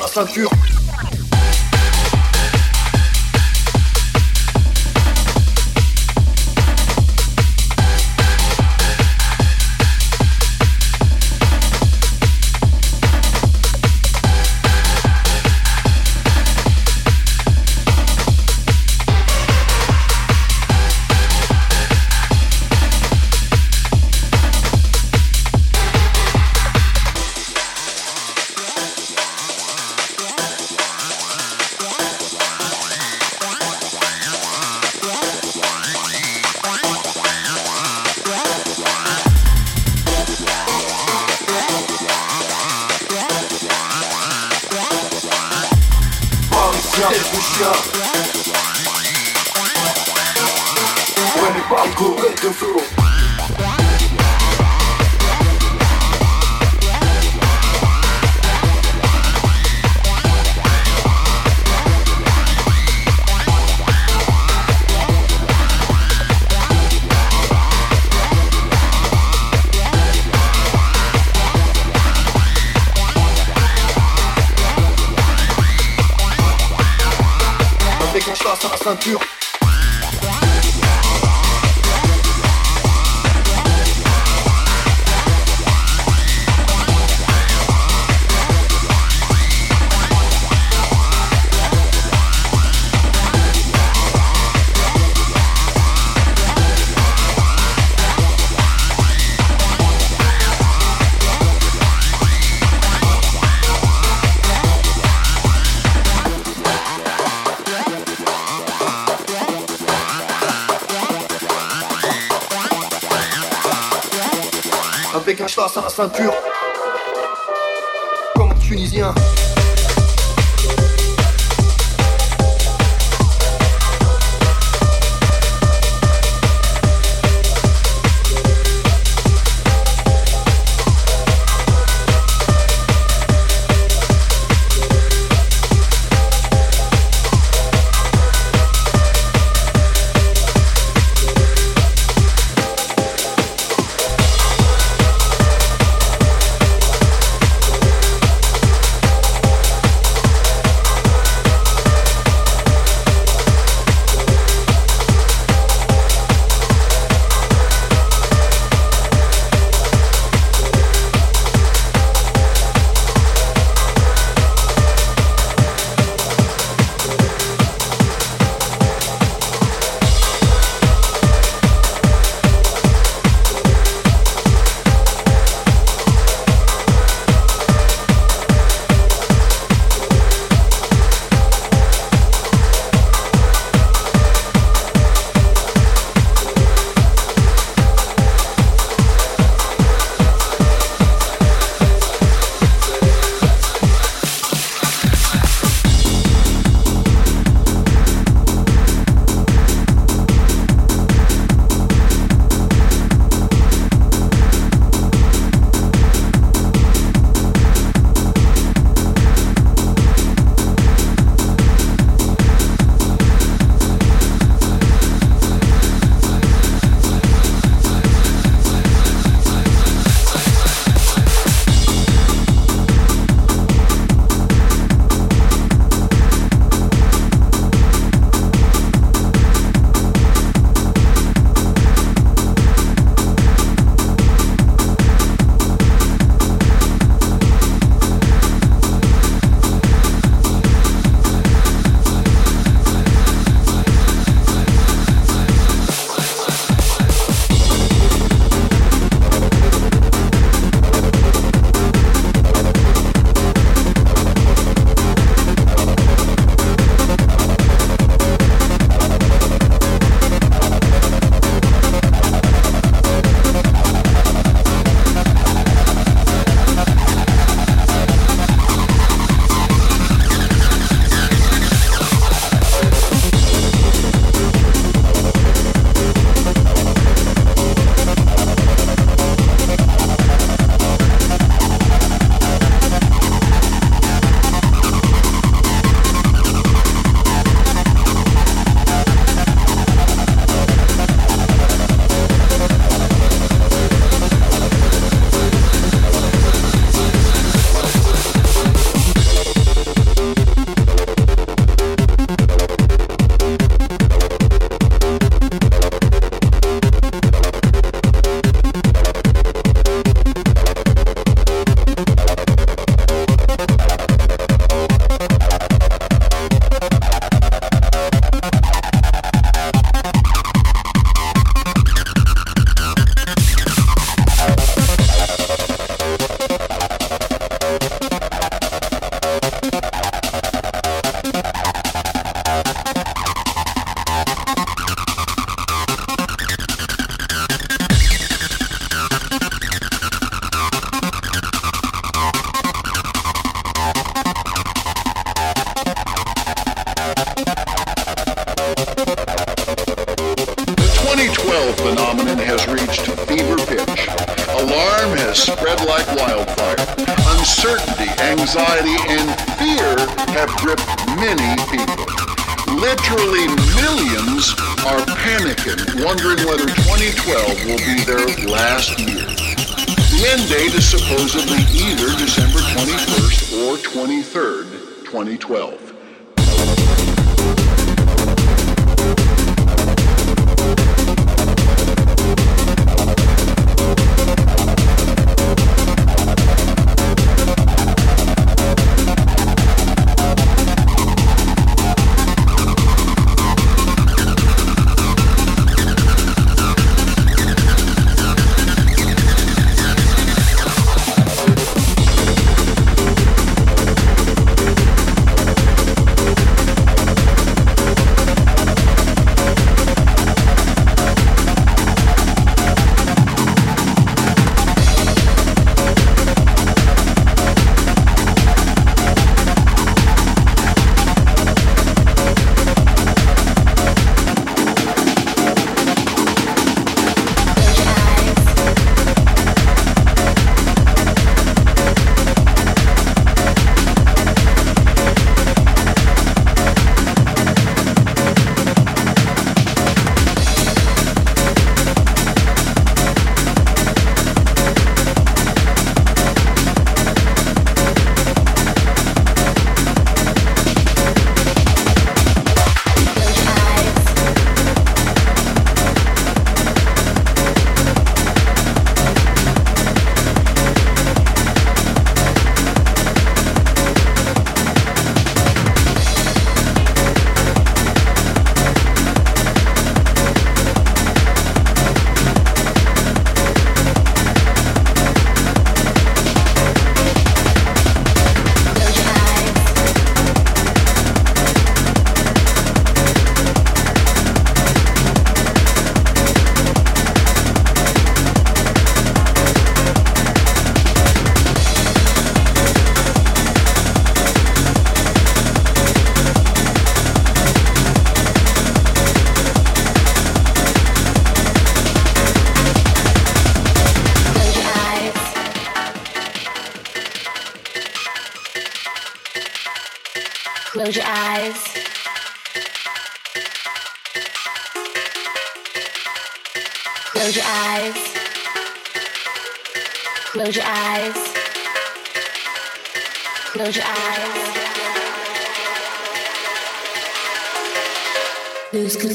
sa ceinture. ceinture. Ceinture. Spread like wildfire. Uncertainty, anxiety, and fear have gripped many people. Literally millions are panicking, wondering whether 2012 will be their last year. The end date is supposedly either December 21st or 23rd, 2012.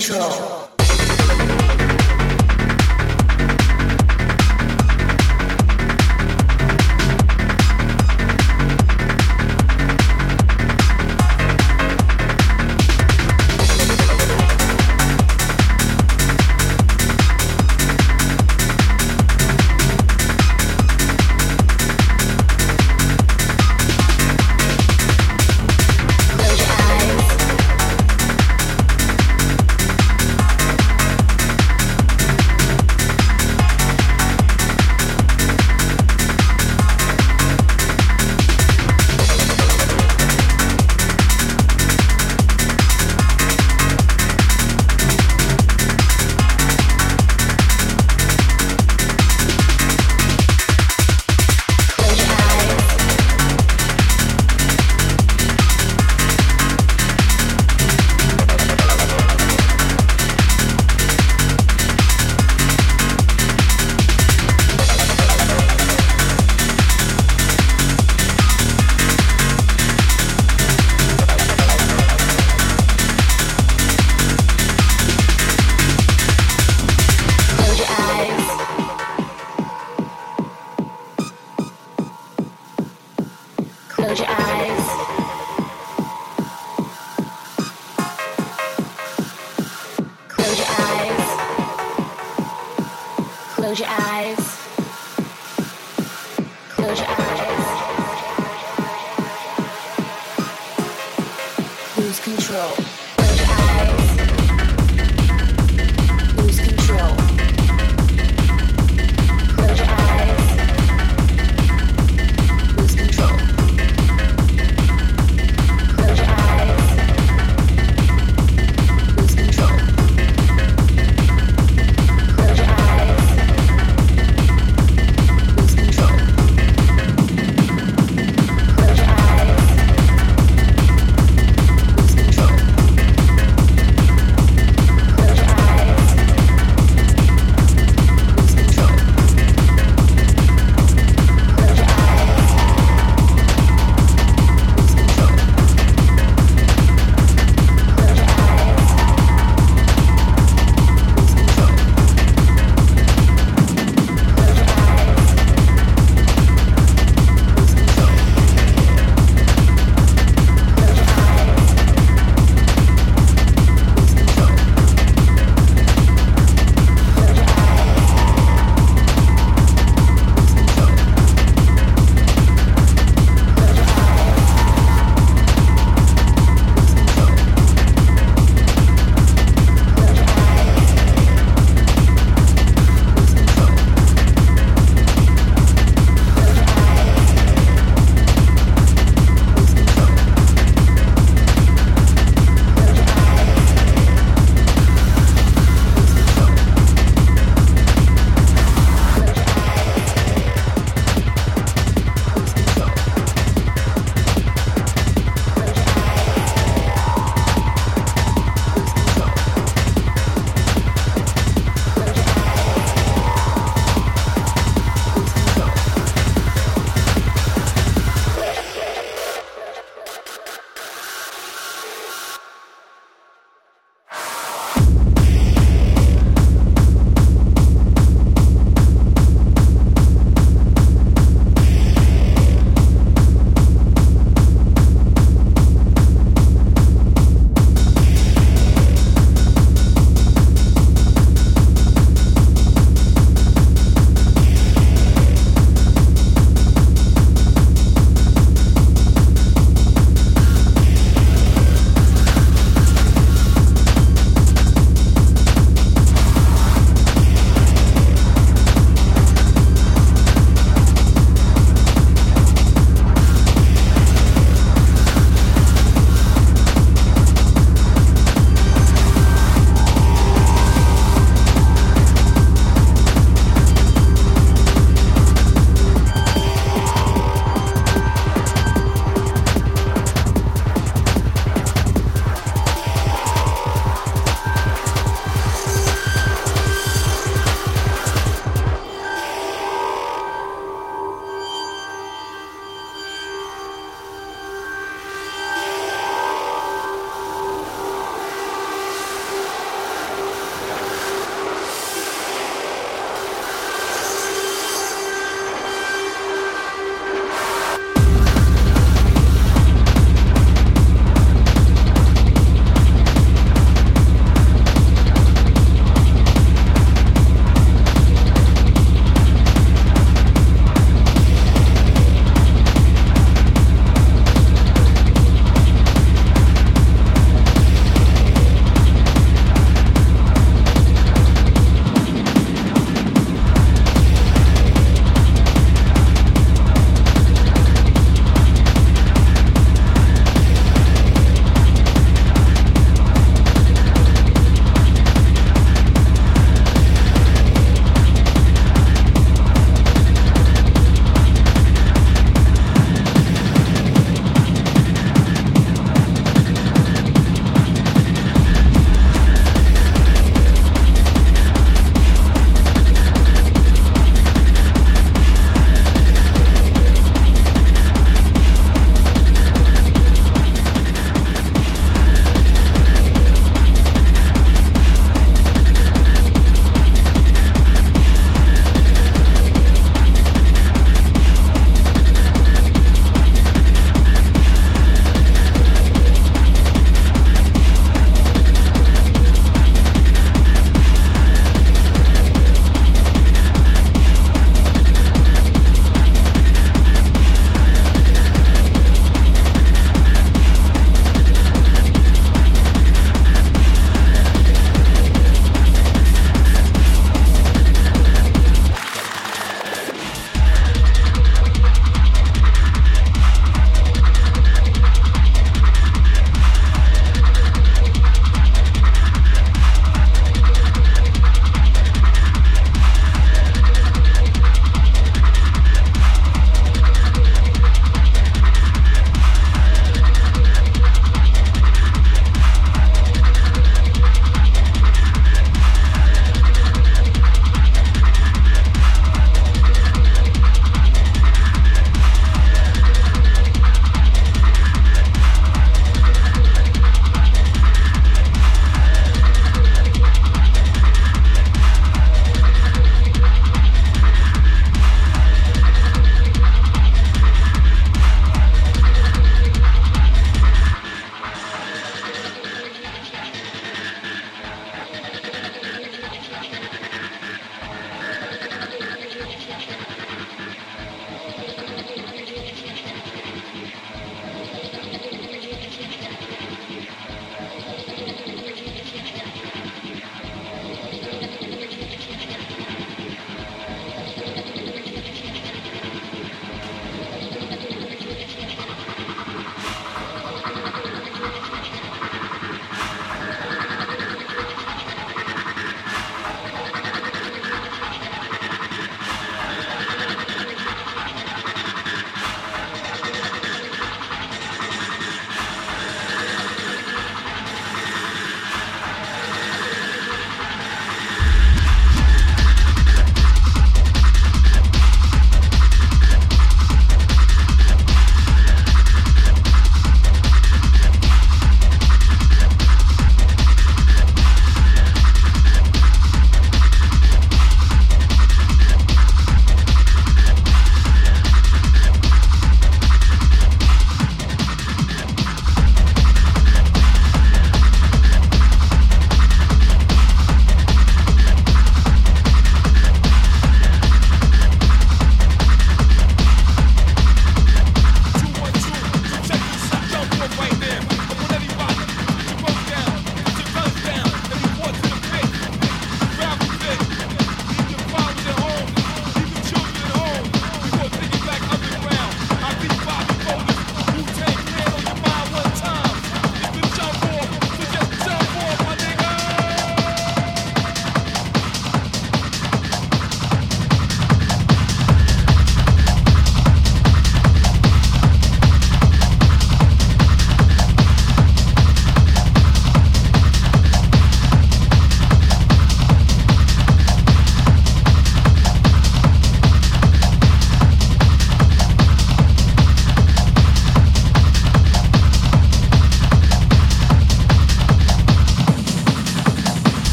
Lose